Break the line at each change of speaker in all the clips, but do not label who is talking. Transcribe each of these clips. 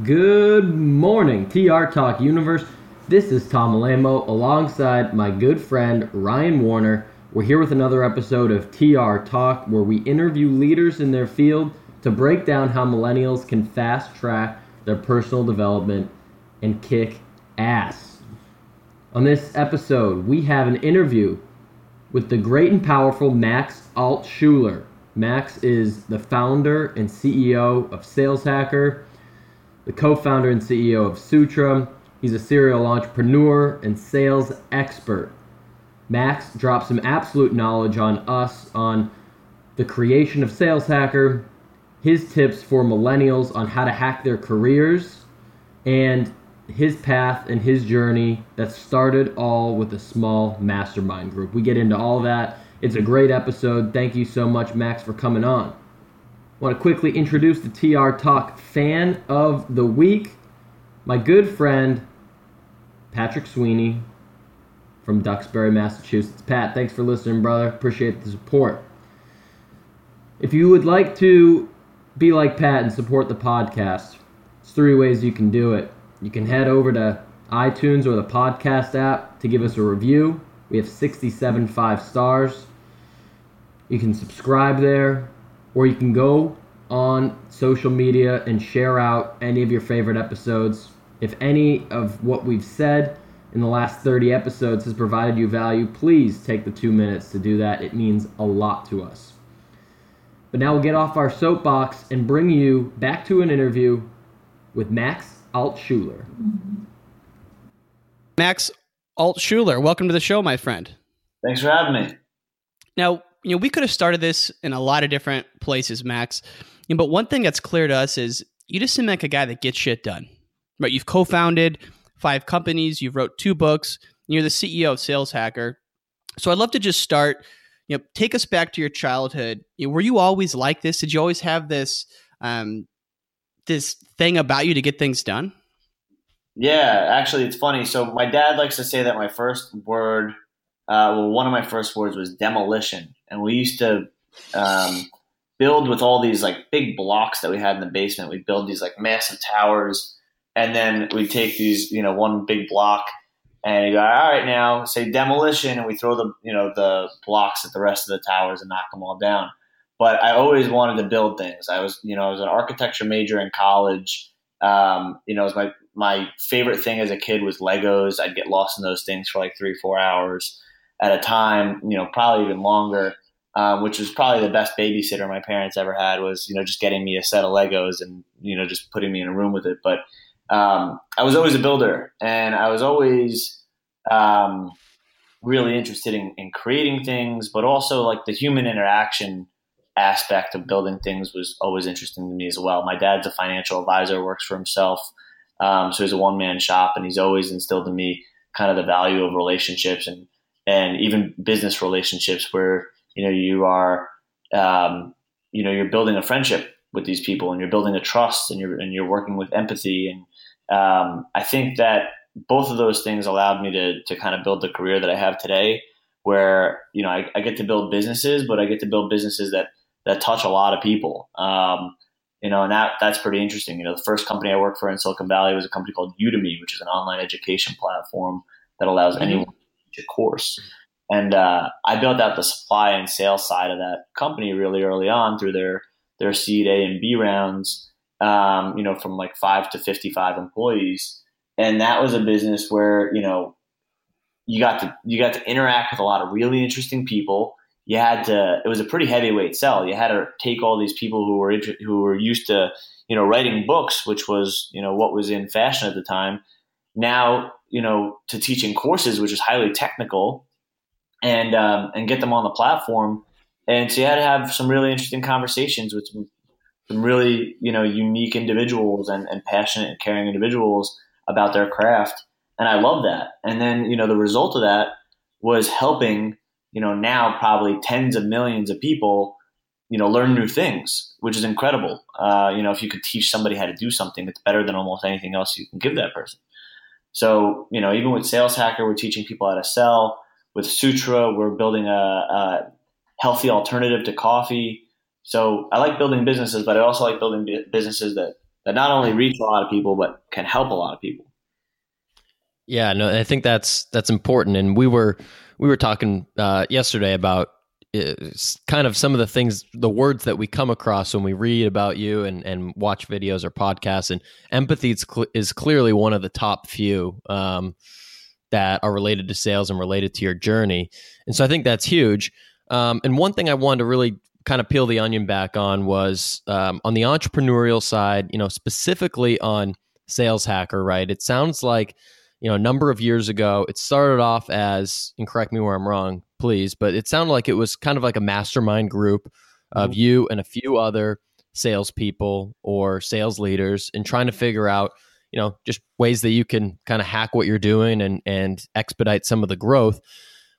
Good morning, TR Talk Universe. This is Tom Alamo alongside my good friend Ryan Warner. We're here with another episode of TR Talk where we interview leaders in their field to break down how millennials can fast track their personal development and kick ass. On this episode, we have an interview with the great and powerful Max Altschuler. Max is the founder and CEO of Sales Hacker the co founder and CEO of Sutra. He's a serial entrepreneur and sales expert. Max drops some absolute knowledge on us on the creation of Sales Hacker, his tips for millennials on how to hack their careers, and his path and his journey that started all with a small mastermind group. We get into all that. It's a great episode. Thank you so much, Max, for coming on want to quickly introduce the TR Talk fan of the week, my good friend Patrick Sweeney from Duxbury, Massachusetts. Pat, thanks for listening, brother. Appreciate the support. If you would like to be like Pat and support the podcast, there's three ways you can do it. You can head over to iTunes or the podcast app to give us a review. We have 67 five stars. You can subscribe there or you can go on social media and share out any of your favorite episodes. If any of what we've said in the last 30 episodes has provided you value, please take the two minutes to do that. It means a lot to us. But now we'll get off our soapbox and bring you back to an interview with Max Altschuler.
Max Altschuler, welcome to the show, my friend.
Thanks for having me.
Now, you know, we could have started this in a lot of different places, Max. You know, but one thing that's clear to us is you just seem like a guy that gets shit done. Right? You've co-founded five companies, you've wrote two books, you're the CEO of Sales Hacker. So I'd love to just start, you know, take us back to your childhood. You know, were you always like this? Did you always have this um this thing about you to get things done?
Yeah, actually, it's funny. So my dad likes to say that my first word, uh, well, one of my first words was demolition, and we used to um, build with all these like big blocks that we had in the basement. We'd build these like massive towers, and then we'd take these, you know, one big block, and you go, all right, now say demolition, and we throw the, you know, the blocks at the rest of the towers and knock them all down. But I always wanted to build things. I was, you know, I was an architecture major in college. Um, you know, it was my my favorite thing as a kid was Legos. I'd get lost in those things for like three, four hours at a time. You know, probably even longer. Um, which was probably the best babysitter my parents ever had was you know just getting me a set of Legos and you know just putting me in a room with it. But um, I was always a builder, and I was always um, really interested in, in, creating things, but also like the human interaction aspect of building things was always interesting to me as well. My dad's a financial advisor, works for himself, um, so he's a one man shop, and he's always instilled in me kind of the value of relationships and and even business relationships where you know you are um, you know you're building a friendship with these people and you're building a trust and you're and you're working with empathy. And um, I think that both of those things allowed me to to kind of build the career that I have today where you know I, I get to build businesses but I get to build businesses that that touch a lot of people. Um, you know and that that's pretty interesting. You know the first company I worked for in Silicon Valley was a company called Udemy which is an online education platform that allows mm-hmm. anyone to teach a course and uh, I built out the supply and sales side of that company really early on through their their seed A and B rounds. Um, you know, from like five to fifty-five employees, and that was a business where you know you got to you got to interact with a lot of really interesting people. You had to. It was a pretty heavyweight sell. You had to take all these people who were who were used to you know writing books, which was you know what was in fashion at the time. Now you know to teaching courses, which is highly technical and um, and get them on the platform. And so you had to have some really interesting conversations with some, really you know unique individuals and, and passionate and caring individuals about their craft. And I love that. And then you know the result of that was helping you know now probably tens of millions of people you know learn new things, which is incredible. Uh, you know if you could teach somebody how to do something, it's better than almost anything else you can give that person. So you know even with Sales Hacker, we're teaching people how to sell with Sutra, we're building a, a healthy alternative to coffee. So I like building businesses, but I also like building businesses that that not only reach a lot of people but can help a lot of people.
Yeah, no, I think that's that's important. And we were we were talking uh, yesterday about uh, kind of some of the things, the words that we come across when we read about you and, and watch videos or podcasts. And empathy is, cl- is clearly one of the top few um, that are related to sales and related to your journey. And so I think that's huge. Um, and one thing I wanted to really kind of peel the onion back on was um, on the entrepreneurial side, you know, specifically on Sales Hacker, right? It sounds like you know, a number of years ago. It started off as, and correct me where I'm wrong, please, but it sounded like it was kind of like a mastermind group of mm-hmm. you and a few other salespeople or sales leaders and trying to figure out, you know, just ways that you can kind of hack what you're doing and and expedite some of the growth.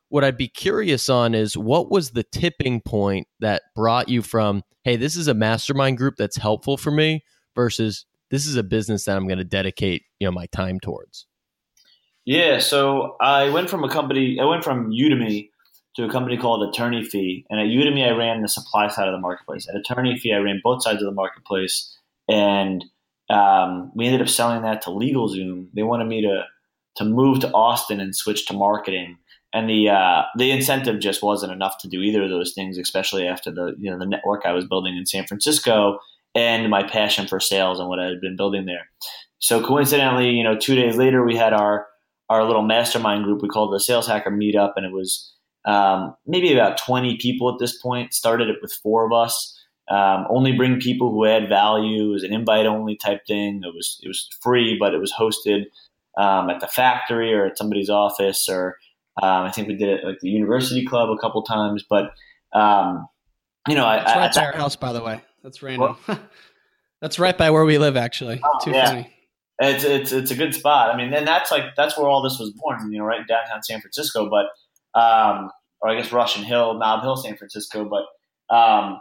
What I'd be curious on is what was the tipping point that brought you from, hey, this is a mastermind group that's helpful for me versus this is a business that I'm going to dedicate, you know, my time towards.
Yeah, so I went from a company, I went from Udemy to a company called Attorney Fee. And at Udemy, I ran the supply side of the marketplace. At Attorney Fee, I ran both sides of the marketplace. And um, we ended up selling that to LegalZoom. They wanted me to to move to Austin and switch to marketing. And the uh, the incentive just wasn't enough to do either of those things, especially after the you know the network I was building in San Francisco and my passion for sales and what I had been building there. So coincidentally, you know, two days later, we had our our little mastermind group we called the Sales Hacker Meetup, and it was um, maybe about 20 people at this point. Started it with four of us. Um, only bring people who add value. It was an invite only type thing. It was it was free, but it was hosted um, at the factory or at somebody's office, or um, I think we did it at the university club a couple times. But um, you know,
that's
I,
right
I,
our house, by the way. That's random. that's right by where we live, actually. Oh, Too yeah. funny.
It's it's it's a good spot. I mean, and that's like that's where all this was born. You know, right in downtown San Francisco, but um, or I guess Russian Hill, Nob Hill, San Francisco. But um,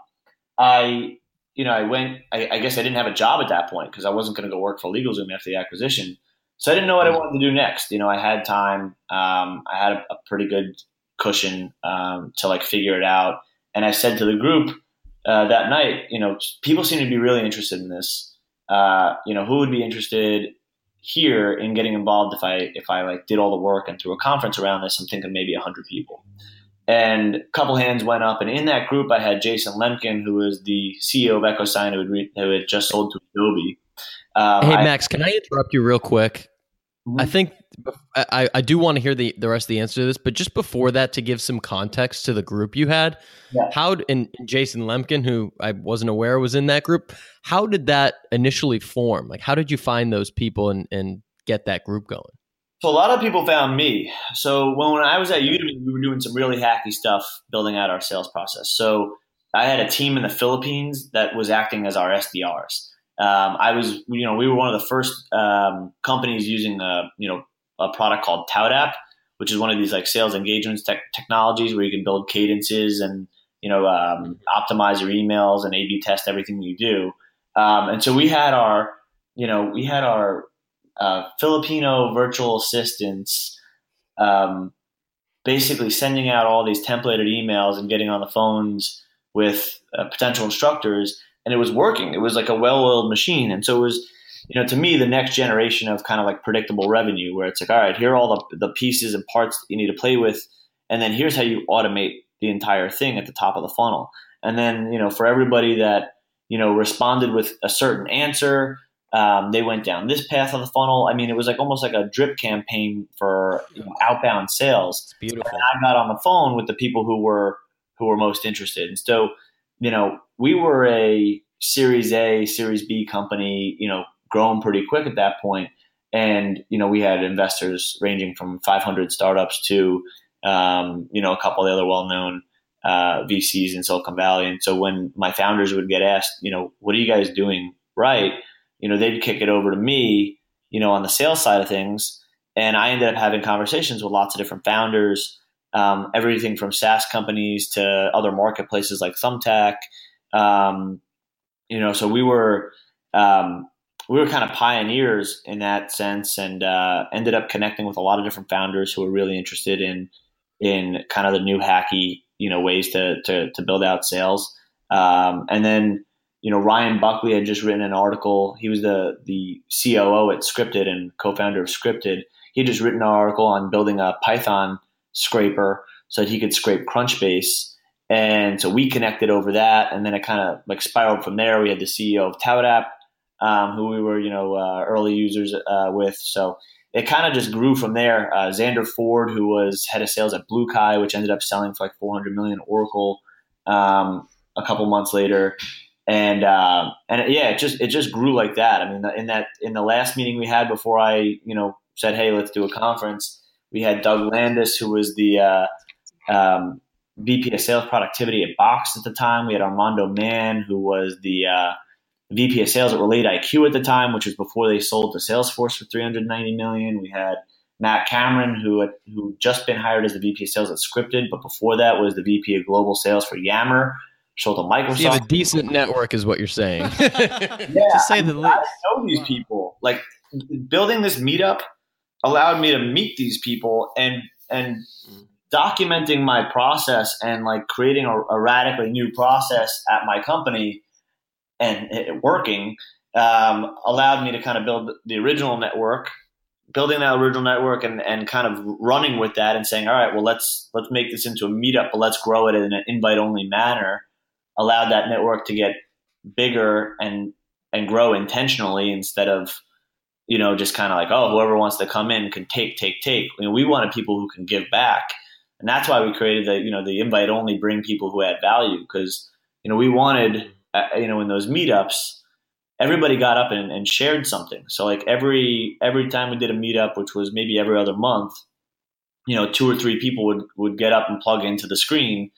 I, you know, I went. I, I guess I didn't have a job at that point because I wasn't going to go work for LegalZoom after the acquisition. So I didn't know what I mm. wanted to do next. You know, I had time. Um, I had a, a, pretty good cushion um, to like figure it out. And I said to the group uh, that night, you know, people seem to be really interested in this uh, you know, who would be interested here in getting involved if I if I like did all the work and threw a conference around this? I'm thinking maybe hundred people. And a couple hands went up, and in that group, I had Jason Lemkin, who was the CEO of EchoSign, who had, re- who had just sold to Adobe.
Um, hey, Max, I, can I interrupt you real quick? Mm-hmm. I think I, I do want to hear the, the rest of the answer to this, but just before that, to give some context to the group you had, yeah. how and Jason Lemkin, who I wasn't aware was in that group, how did that initially form? Like, how did you find those people and, and get that group going?
So a lot of people found me. So when, when I was at Udemy, we were doing some really hacky stuff, building out our sales process. So I had a team in the Philippines that was acting as our SDRs. Um, I was, you know, we were one of the first um, companies using a, you know, a product called ToutApp, which is one of these like sales engagements te- technologies where you can build cadences and you know um, optimize your emails and A/B test everything you do. Um, and so we had our, you know, we had our uh, Filipino virtual assistants um, basically sending out all these templated emails and getting on the phones with uh, potential instructors and it was working. It was like a well-oiled machine, and so it was, you know, to me, the next generation of kind of like predictable revenue, where it's like, all right, here are all the the pieces and parts that you need to play with, and then here's how you automate the entire thing at the top of the funnel, and then you know, for everybody that you know responded with a certain answer. Um, they went down this path of the funnel. I mean, it was like almost like a drip campaign for you know, outbound sales.
It's beautiful.
And I got on the phone with the people who were who were most interested, and so you know, we were a Series A, Series B company, you know, growing pretty quick at that point. And, you know, we had investors ranging from 500 startups to, um, you know, a couple of the other well known uh, VCs in Silicon Valley. And so when my founders would get asked, you know, what are you guys doing right? You know, they'd kick it over to me, you know, on the sales side of things. And I ended up having conversations with lots of different founders um, everything from SaaS companies to other marketplaces like Thumbtack. Um, you know, so we were um, we were kind of pioneers in that sense, and uh, ended up connecting with a lot of different founders who were really interested in in kind of the new hacky you know ways to to, to build out sales. Um, and then you know, Ryan Buckley had just written an article. He was the the COO at Scripted and co-founder of Scripted. He had just written an article on building a Python scraper so that he could scrape Crunchbase. And so we connected over that, and then it kind of like spiraled from there. We had the CEO of ToutApp, um, who we were, you know, uh, early users uh, with. So it kind of just grew from there. Uh, Xander Ford, who was head of sales at Blue BlueKai, which ended up selling for like 400 million Oracle um, a couple months later and uh, and yeah, it just it just grew like that. I mean, in that in the last meeting we had before I you know said, hey, let's do a conference, we had Doug Landis, who was the uh, um, VP of Sales Productivity at Box at the time. We had Armando Mann, who was the uh, VP of Sales at Relate IQ at the time, which was before they sold to Salesforce for 390 million. We had Matt Cameron, who had, who just been hired as the VP of Sales at Scripted, but before that was the VP of Global Sales for Yammer sold to Microsoft.
So you have a decent network, is what you're saying.
yeah, to say the least. I know these people. Like building this meetup allowed me to meet these people and and documenting my process and like creating a, a radically new process at my company and it working um, allowed me to kind of build the original network building that original network and, and kind of running with that and saying all right well let's let's make this into a meetup but let's grow it in an invite only manner allowed that network to get bigger and and grow intentionally instead of you know just kind of like oh whoever wants to come in can take take take. You know, we wanted people who can give back. And that's why we created the you know the invite only bring people who add value because you know we wanted uh, you know in those meetups everybody got up and, and shared something. So like every every time we did a meetup which was maybe every other month you know two or three people would would get up and plug into the screen.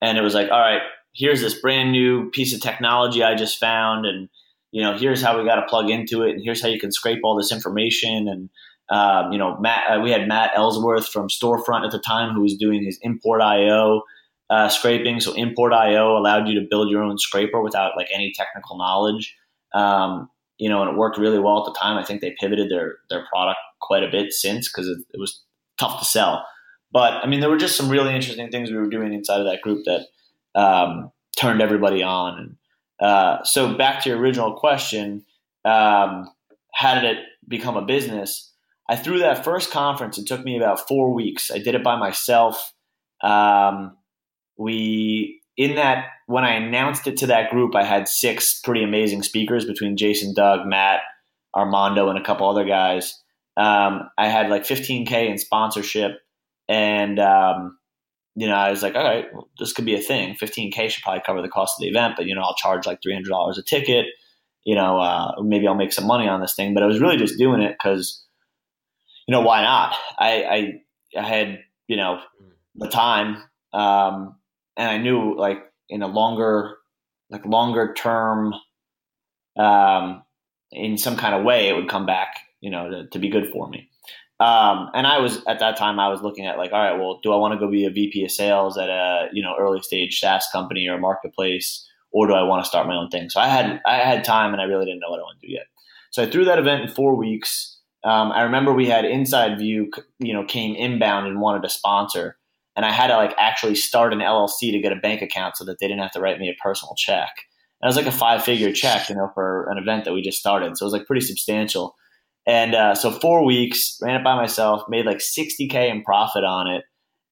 And it was like all right here's this brand new piece of technology I just found, and you know, here's how we got to plug into it, and here's how you can scrape all this information. And um, you know, Matt, uh, we had Matt Ellsworth from Storefront at the time who was doing his Import.io uh, scraping. So Import.io allowed you to build your own scraper without like any technical knowledge. Um, you know, and it worked really well at the time. I think they pivoted their their product quite a bit since because it, it was tough to sell. But I mean, there were just some really interesting things we were doing inside of that group that um, turned everybody on. And uh, so back to your original question, um, how did it become a business? I threw that first conference. It took me about four weeks. I did it by myself. Um, we in that when I announced it to that group, I had six pretty amazing speakers between Jason, Doug, Matt, Armando, and a couple other guys. Um, I had like 15k in sponsorship, and um, you know, I was like, all right, well, this could be a thing. 15K should probably cover the cost of the event, but, you know, I'll charge like $300 a ticket. You know, uh, maybe I'll make some money on this thing. But I was really just doing it because, you know, why not? I, I, I had, you know, the time. Um, and I knew like in a longer, like longer term, um, in some kind of way, it would come back, you know, to, to be good for me. Um, and I was at that time I was looking at like, all right, well, do I want to go be a VP of sales at a you know early stage SaaS company or a marketplace, or do I want to start my own thing? So I had I had time and I really didn't know what I wanted to do yet. So I threw that event in four weeks. Um, I remember we had Inside View, you know, came inbound and wanted to sponsor, and I had to like actually start an LLC to get a bank account so that they didn't have to write me a personal check. And it was like a five figure check, you know, for an event that we just started. So it was like pretty substantial. And uh, so four weeks, ran it by myself, made like 60K in profit on it.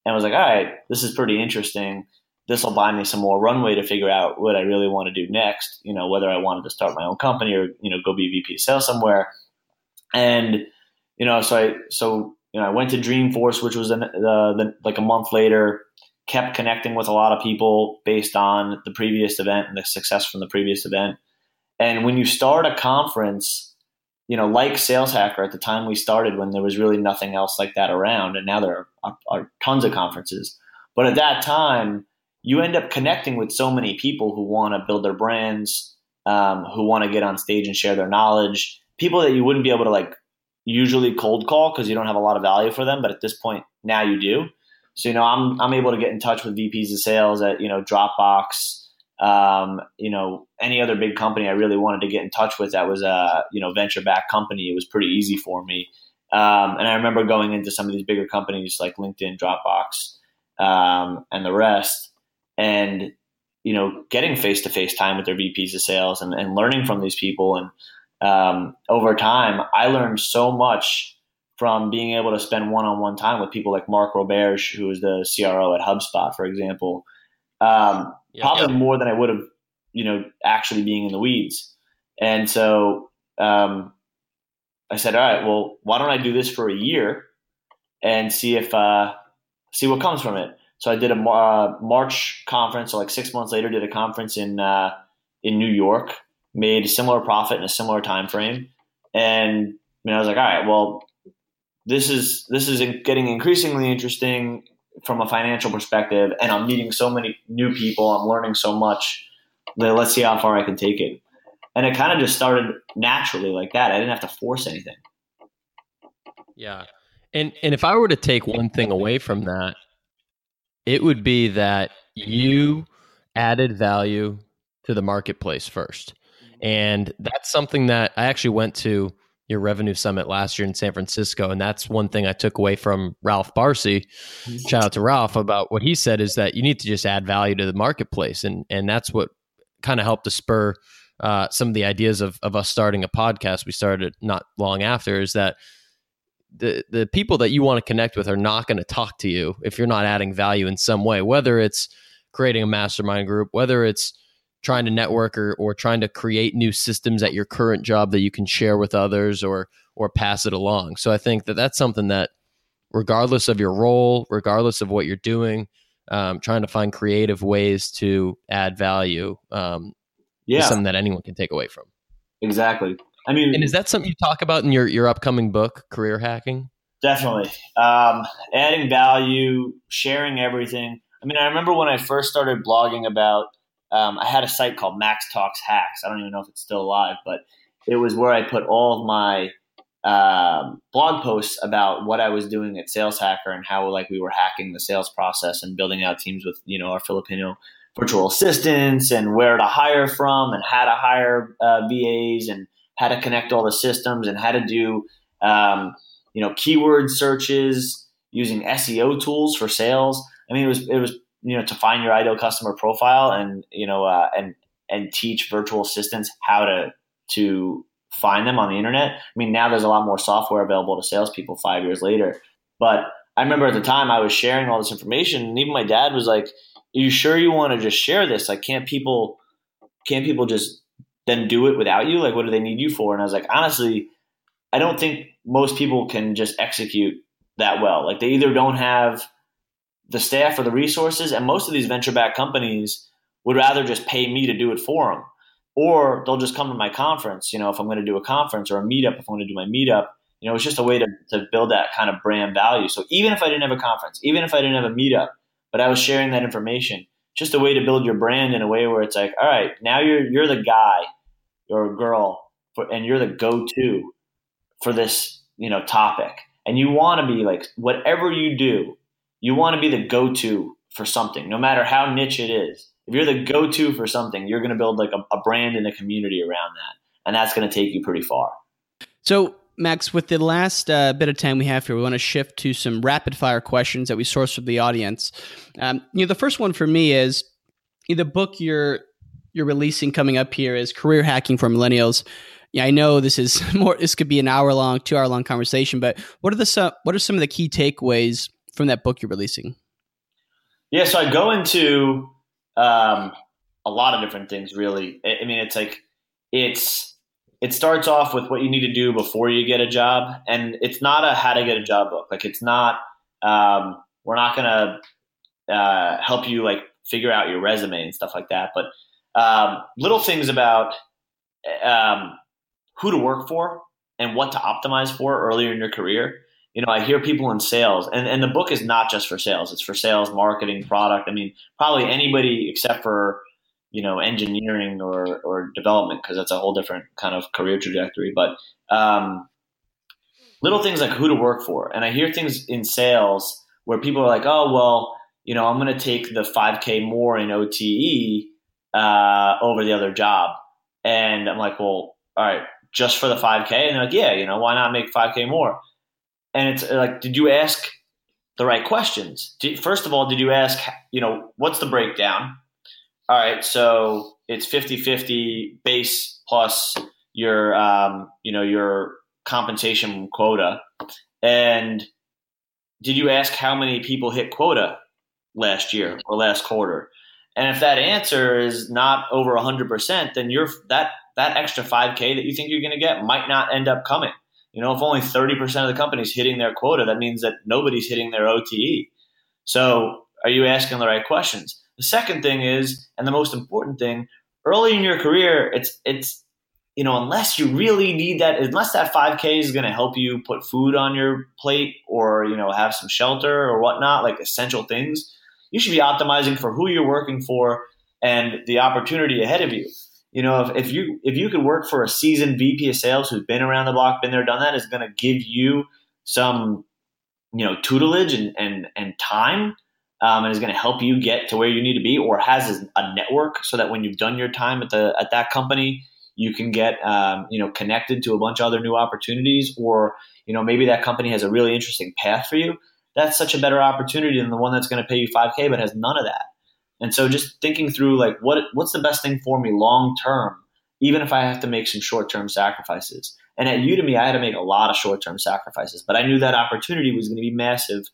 And I was like, all right, this is pretty interesting. This will buy me some more runway to figure out what I really want to do next, you know, whether I wanted to start my own company or, you know, go be VP of sales somewhere. And, you know, so I, so, you know, I went to Dreamforce, which was the, the, like a month later, kept connecting with a lot of people based on the previous event and the success from the previous event. And when you start a conference, you know, like Sales Hacker at the time we started when there was really nothing else like that around, and now there are, are, tons of conferences. But at that time, you end up connecting with so many people who want to build their brands, um, who want to get on stage and share their knowledge, people that you wouldn't be able to like usually cold call because you don't have a lot of value for them, but at this point now you do. So you know, I'm I'm able to get in touch with VPs of sales at you know Dropbox um, you know, any other big company I really wanted to get in touch with that was a you know venture backed company. It was pretty easy for me. Um, and I remember going into some of these bigger companies like LinkedIn, Dropbox, um, and the rest, and you know, getting face to face time with their VPs of sales and, and learning from these people. And um, over time, I learned so much from being able to spend one on one time with people like Mark Roberge, who is the CRO at HubSpot, for example. Um, yeah, probably yeah. more than I would have, you know, actually being in the weeds. And so um, I said, all right, well, why don't I do this for a year and see if uh, see what comes from it. So I did a uh, March conference, so like six months later, did a conference in uh, in New York, made a similar profit in a similar time frame, and I, mean, I was like, all right, well, this is this is getting increasingly interesting from a financial perspective, and I'm meeting so many new people, I'm learning so much. That let's see how far I can take it, and it kind of just started naturally like that. I didn't have to force anything.
Yeah, and and if I were to take one thing away from that, it would be that you added value to the marketplace first. And that's something that I actually went to your revenue summit last year in San Francisco. And that's one thing I took away from Ralph Barsi. Shout out to Ralph about what he said is that you need to just add value to the marketplace. And and that's what kind of helped to spur uh, some of the ideas of, of us starting a podcast. We started not long after is that the the people that you want to connect with are not going to talk to you if you're not adding value in some way whether it's creating a mastermind group whether it's trying to network or, or trying to create new systems at your current job that you can share with others or or pass it along so i think that that's something that regardless of your role regardless of what you're doing um, trying to find creative ways to add value um, yeah. is something that anyone can take away from
exactly I mean,
and is that something you talk about in your your upcoming book, Career Hacking?
Definitely, um, adding value, sharing everything. I mean, I remember when I first started blogging about. Um, I had a site called Max Talks Hacks. I don't even know if it's still alive, but it was where I put all of my um, blog posts about what I was doing at Sales Hacker and how like we were hacking the sales process and building out teams with you know our Filipino virtual assistants and where to hire from and how to hire uh, VAs and how to connect all the systems and how to do um, you know keyword searches using SEO tools for sales. I mean, it was it was you know to find your ideal customer profile and you know uh, and and teach virtual assistants how to to find them on the internet. I mean, now there's a lot more software available to salespeople five years later. But I remember at the time I was sharing all this information, and even my dad was like, "Are you sure you want to just share this? Like, can't people can't people just then do it without you? Like, what do they need you for? And I was like, honestly, I don't think most people can just execute that well. Like, they either don't have the staff or the resources, and most of these venture backed companies would rather just pay me to do it for them, or they'll just come to my conference. You know, if I'm going to do a conference or a meetup, if I'm going to do my meetup, you know, it's just a way to, to build that kind of brand value. So even if I didn't have a conference, even if I didn't have a meetup, but I was sharing that information, just a way to build your brand in a way where it's like, all right, now you're you're the guy or girl for, and you're the go-to for this you know topic and you want to be like whatever you do you want to be the go-to for something no matter how niche it is if you're the go-to for something you're going to build like a, a brand and a community around that and that's going to take you pretty far
so max with the last uh, bit of time we have here we want to shift to some rapid fire questions that we sourced from the audience um, you know the first one for me is the book you're you're releasing coming up here is career hacking for millennials. Yeah, I know this is more. This could be an hour long, two hour long conversation, but what are the what are some of the key takeaways from that book you're releasing?
Yeah, so I go into um, a lot of different things. Really, I mean, it's like it's it starts off with what you need to do before you get a job, and it's not a how to get a job book. Like it's not. Um, we're not gonna uh, help you like figure out your resume and stuff like that, but um, little things about um, who to work for and what to optimize for earlier in your career. You know, I hear people in sales, and, and the book is not just for sales, it's for sales, marketing, product. I mean, probably anybody except for, you know, engineering or, or development, because that's a whole different kind of career trajectory. But um, little things like who to work for. And I hear things in sales where people are like, oh, well, you know, I'm going to take the 5K more in OTE uh, over the other job. And I'm like, well, all right, just for the 5K? And they're like, yeah, you know, why not make 5K more? And it's like, did you ask the right questions? Did, first of all, did you ask, you know, what's the breakdown? all right, so it's 50-50 base plus your um, you know your compensation quota. And did you ask how many people hit quota last year or last quarter? And if that answer is not over 100%, then you're that that extra 5k that you think you're going to get might not end up coming. You know, if only 30% of the companies hitting their quota, that means that nobody's hitting their OTE. So, are you asking the right questions? The second thing is, and the most important thing, early in your career, it's it's you know, unless you really need that, unless that 5K is going to help you put food on your plate or, you know, have some shelter or whatnot, like essential things, you should be optimizing for who you're working for and the opportunity ahead of you. You know, if, if you if you could work for a seasoned VP of sales who's been around the block, been there, done that, is going to give you some, you know, tutelage and and and time, um, and is going to help you get to where you need to be, or has a network so that when you've done your time at the at that company, you can get um, you know connected to a bunch of other new opportunities, or you know maybe that company has a really interesting path for you. That's such a better opportunity than the one that's going to pay you 5K but has none of that. And so just thinking through like what what's the best thing for me long term, even if I have to make some short term sacrifices. And at Udemy, I had to make a lot of short term sacrifices, but I knew that opportunity was going to be massive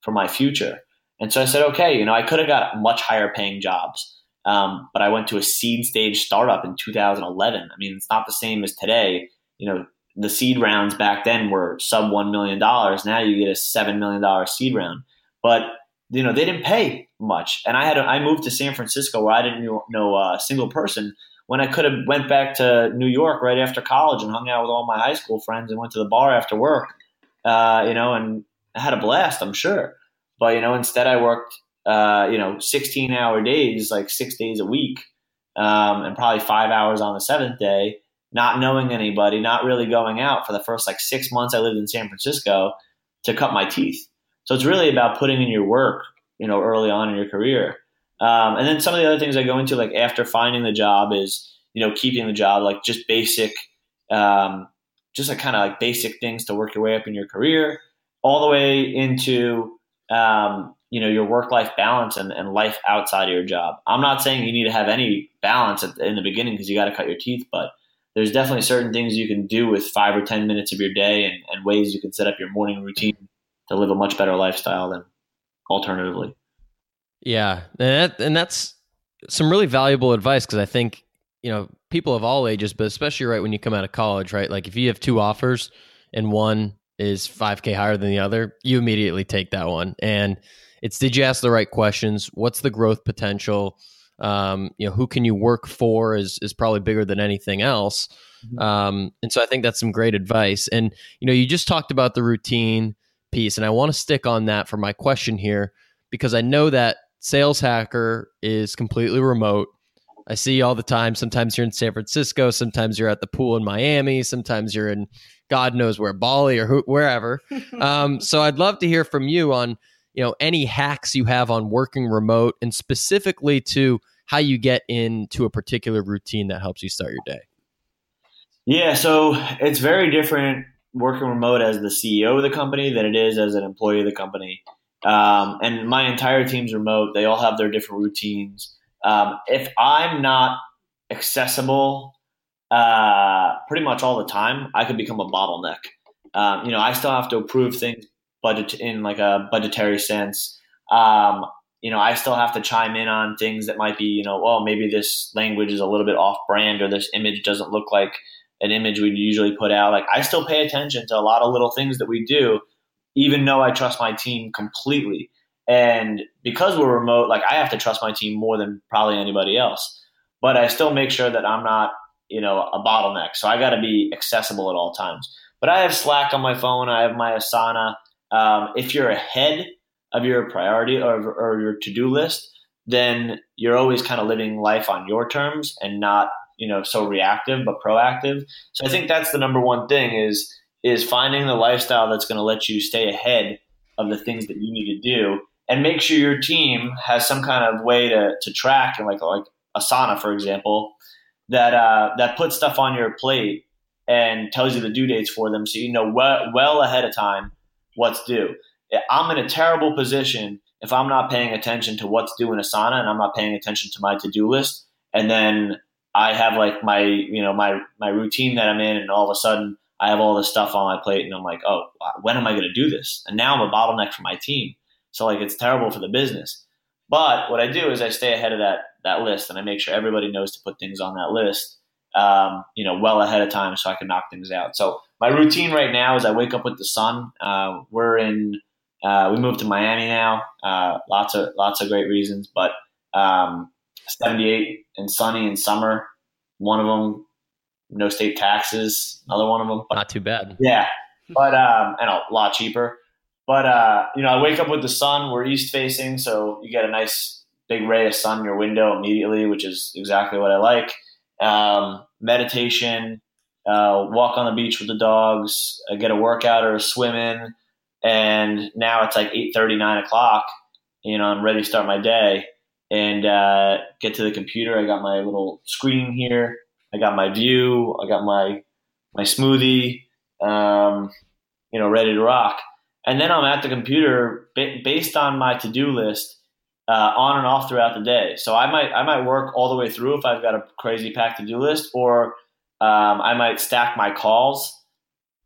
for my future. And so I said, okay, you know, I could have got much higher paying jobs. Um, but I went to a seed stage startup in 2011. I mean, it's not the same as today. You know, the seed rounds back then were sub $1 million. Now you get a $7 million seed round. But, you know, they didn't pay much. And I had, a, I moved to San Francisco where I didn't know, a single person when I could have went back to New York right after college and hung out with all my high school friends and went to the bar after work, uh, you know, and I had a blast, I'm sure. But, you know, instead I worked uh, you know, 16 hour days, like six days a week, um, and probably five hours on the seventh day, not knowing anybody, not really going out for the first like six months I lived in San Francisco to cut my teeth. So it's really about putting in your work, you know, early on in your career. Um, and then some of the other things I go into, like after finding the job, is you know keeping the job, like just basic, um, just like kind of like basic things to work your way up in your career, all the way into um, you know your work life balance and, and life outside of your job. I'm not saying you need to have any balance at, in the beginning because you got to cut your teeth, but there's definitely certain things you can do with five or ten minutes of your day and, and ways you can set up your morning routine to live a much better lifestyle than alternatively.
Yeah, and, that, and that's some really valuable advice because I think you know people of all ages, but especially right when you come out of college, right? Like if you have two offers and one is 5k higher than the other, you immediately take that one. And it's did you ask the right questions? What's the growth potential? Um, you know, who can you work for is is probably bigger than anything else. Mm-hmm. Um, and so I think that's some great advice. And you know, you just talked about the routine piece, and I want to stick on that for my question here because I know that Sales Hacker is completely remote. I see you all the time. Sometimes you're in San Francisco, sometimes you're at the pool in Miami, sometimes you're in God knows where, Bali or wherever. um, so I'd love to hear from you on you know any hacks you have on working remote and specifically to how you get into a particular routine that helps you start your day
yeah so it's very different working remote as the ceo of the company than it is as an employee of the company. Um, and my entire team's remote. They all have their different routines. Um, if i'm not accessible uh, pretty much all the time i could become a bottleneck. Um, you know i still have to approve things budget in like a budgetary sense. Um, you know, I still have to chime in on things that might be, you know, well, maybe this language is a little bit off brand or this image doesn't look like an image we'd usually put out. Like I still pay attention to a lot of little things that we do, even though I trust my team completely. And because we're remote, like I have to trust my team more than probably anybody else. But I still make sure that I'm not, you know, a bottleneck. So I got to be accessible at all times. But I have Slack on my phone. I have my Asana. Um, if you're ahead of your priority or, or your to-do list, then you're always kind of living life on your terms and not you know so reactive but proactive. So I think that's the number one thing is is finding the lifestyle that's going to let you stay ahead of the things that you need to do and make sure your team has some kind of way to, to track and like like Asana for example that uh, that puts stuff on your plate and tells you the due dates for them so you know well, well ahead of time what's due. I'm in a terrible position if I'm not paying attention to what's due in Asana and I'm not paying attention to my to do list, and then I have like my you know my my routine that I'm in, and all of a sudden I have all this stuff on my plate, and I'm like, oh, when am I going to do this? And now I'm a bottleneck for my team. So like it's terrible for the business. But what I do is I stay ahead of that that list, and I make sure everybody knows to put things on that list, um, you know, well ahead of time, so I can knock things out. So my routine right now is I wake up with the sun. Uh, we're in. Uh, we moved to Miami now. Uh, lots of lots of great reasons, but um, 78 and sunny in summer. One of them, no state taxes. Another one of them,
not too bad.
Yeah, but um, and a lot cheaper. But uh, you know, I wake up with the sun. We're east facing, so you get a nice big ray of sun in your window immediately, which is exactly what I like. Um, meditation, uh, walk on the beach with the dogs, I get a workout or a swim in, and now it's like eight thirty, nine o'clock. You know, I'm ready to start my day and uh, get to the computer. I got my little screen here. I got my view. I got my my smoothie. Um, you know, ready to rock. And then I'm at the computer based on my to do list, uh, on and off throughout the day. So I might I might work all the way through if I've got a crazy packed to do list, or um, I might stack my calls.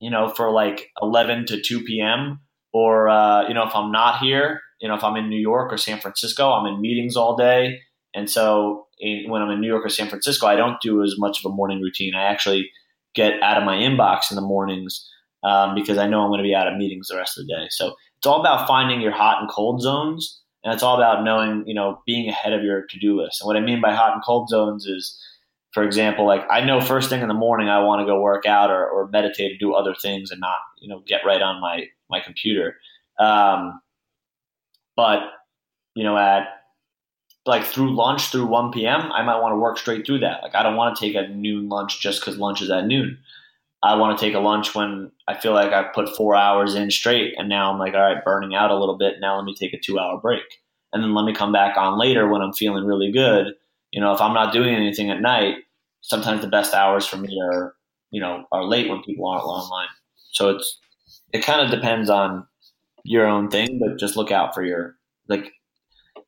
You know, for like 11 to 2 p.m. Or uh, you know, if I'm not here, you know, if I'm in New York or San Francisco, I'm in meetings all day. And so in, when I'm in New York or San Francisco, I don't do as much of a morning routine. I actually get out of my inbox in the mornings um, because I know I'm going to be out of meetings the rest of the day. So it's all about finding your hot and cold zones. And it's all about knowing, you know, being ahead of your to do list. And what I mean by hot and cold zones is, for example, like I know first thing in the morning I want to go work out or, or meditate or do other things and not, you know, get right on my, my computer. Um, but you know, at like through lunch through 1 p.m., I might want to work straight through that. Like I don't want to take a noon lunch just because lunch is at noon. I want to take a lunch when I feel like I've put four hours in straight, and now I'm like, all right, burning out a little bit. Now let me take a two hour break, and then let me come back on later when I'm feeling really good. You know, if I'm not doing anything at night, sometimes the best hours for me are you know are late when people aren't online. So it's it kind of depends on your own thing, but just look out for your like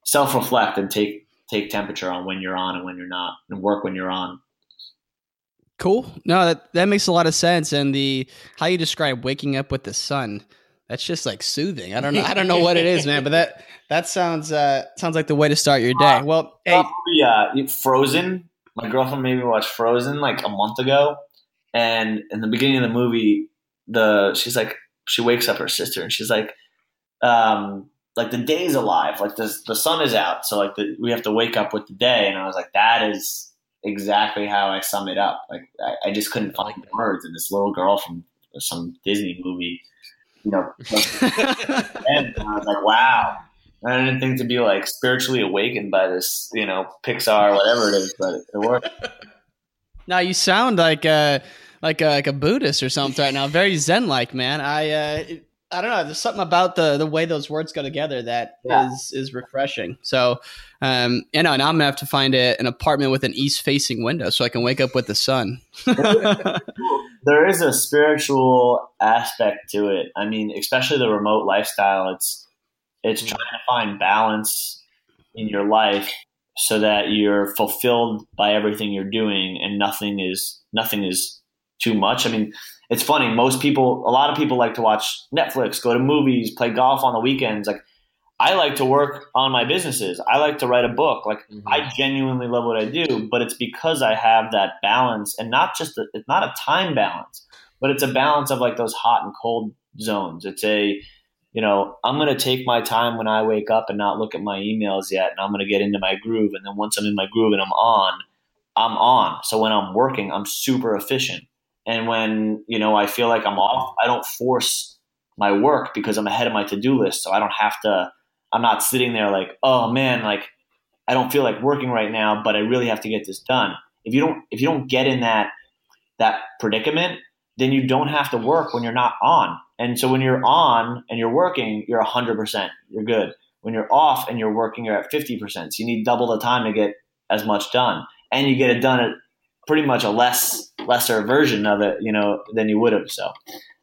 self reflect and take take temperature on when you're on and when you're not, and work when you're on.
Cool. No, that that makes a lot of sense. And the how you describe waking up with the sun, that's just like soothing. I don't know. I don't know what it is, man, but that that sounds uh sounds like the way to start your day. Well,
hey, uh, Frozen. My girlfriend made me watch Frozen like a month ago, and in the beginning of the movie, the she's like she wakes up her sister and she's like, um, like the day's alive, like the the sun is out, so like the, we have to wake up with the day. And I was like, that is exactly how I sum it up. Like I, I just couldn't find the words. And this little girl from some Disney movie, you know, and I was like, wow. I didn't think to be like spiritually awakened by this, you know, Pixar, whatever it is, but it, it worked.
Now you sound like a like a, like a Buddhist or something right now. Very Zen like, man. I uh, I don't know. There's something about the the way those words go together that yeah. is is refreshing. So, um, you know, now I'm gonna have to find a, an apartment with an east facing window so I can wake up with the sun.
there is a spiritual aspect to it. I mean, especially the remote lifestyle. It's it's trying to find balance in your life so that you're fulfilled by everything you're doing and nothing is nothing is too much. I mean it's funny. Most people, a lot of people like to watch Netflix, go to movies, play golf on the weekends. Like, I like to work on my businesses. I like to write a book. Like, mm-hmm. I genuinely love what I do, but it's because I have that balance and not just, a, it's not a time balance, but it's a balance of like those hot and cold zones. It's a, you know, I'm going to take my time when I wake up and not look at my emails yet. And I'm going to get into my groove. And then once I'm in my groove and I'm on, I'm on. So when I'm working, I'm super efficient. And when, you know, I feel like I'm off, I don't force my work because I'm ahead of my to-do list. So I don't have to, I'm not sitting there like, oh man, like I don't feel like working right now, but I really have to get this done. If you don't, if you don't get in that, that predicament, then you don't have to work when you're not on. And so when you're on and you're working, you're 100%. You're good. When you're off and you're working, you're at 50%. So you need double the time to get as much done. And you get it done at pretty much a less lesser version of it, you know, than you would have. So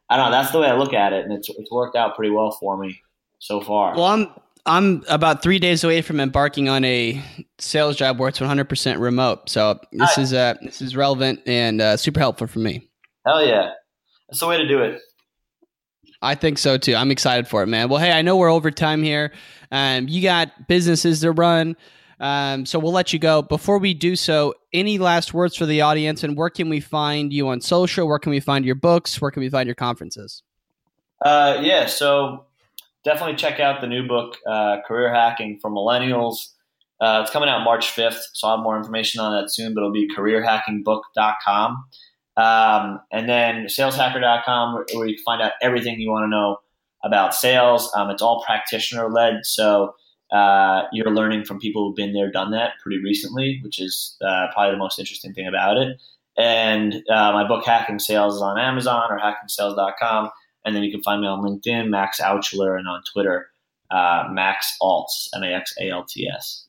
I don't know. That's the way I look at it, and it's it's worked out pretty well for me so far.
Well, I'm I'm about three days away from embarking on a sales job where it's 100% remote. So this is uh, this is relevant and uh, super helpful for me.
Hell yeah, that's the way to do it.
I think so too. I'm excited for it, man. Well, hey, I know we're over time here. Um, you got businesses to run, um, so we'll let you go. Before we do so, any last words for the audience, and where can we find you on social? Where can we find your books? Where can we find your conferences?
Uh, yeah, so definitely check out the new book, uh, Career Hacking for Millennials. Uh, it's coming out March 5th, so I'll have more information on that soon, but it'll be careerhackingbook.com. Um, and then saleshacker.com, where, where you can find out everything you want to know about sales. Um, it's all practitioner led, so uh, you're learning from people who've been there, done that pretty recently, which is uh, probably the most interesting thing about it. And uh, my book, Hacking Sales, is on Amazon or hackingsales.com. And then you can find me on LinkedIn, Max Altschuler, and on Twitter, uh, Max Alts, M A X A L T S.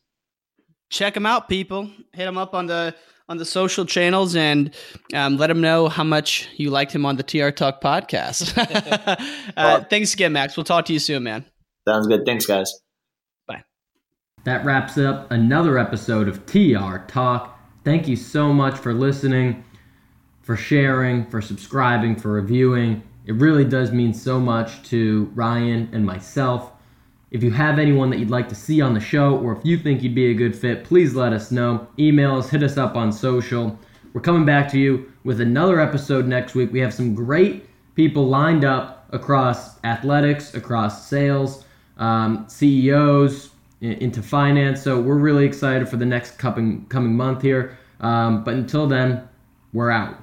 Check them out, people. Hit them up on the on the social channels and um, let him know how much you liked him on the TR Talk podcast. uh, thanks again, Max. We'll talk to you soon, man.
Sounds good. Thanks, guys.
That wraps up another episode of TR Talk. Thank you so much for listening, for sharing, for subscribing, for reviewing. It really does mean so much to Ryan and myself. If you have anyone that you'd like to see on the show, or if you think you'd be a good fit, please let us know. Email us, hit us up on social. We're coming back to you with another episode next week. We have some great people lined up across athletics, across sales, um, CEOs, into finance. So we're really excited for the next coming coming month here. Um, but until then, we're out.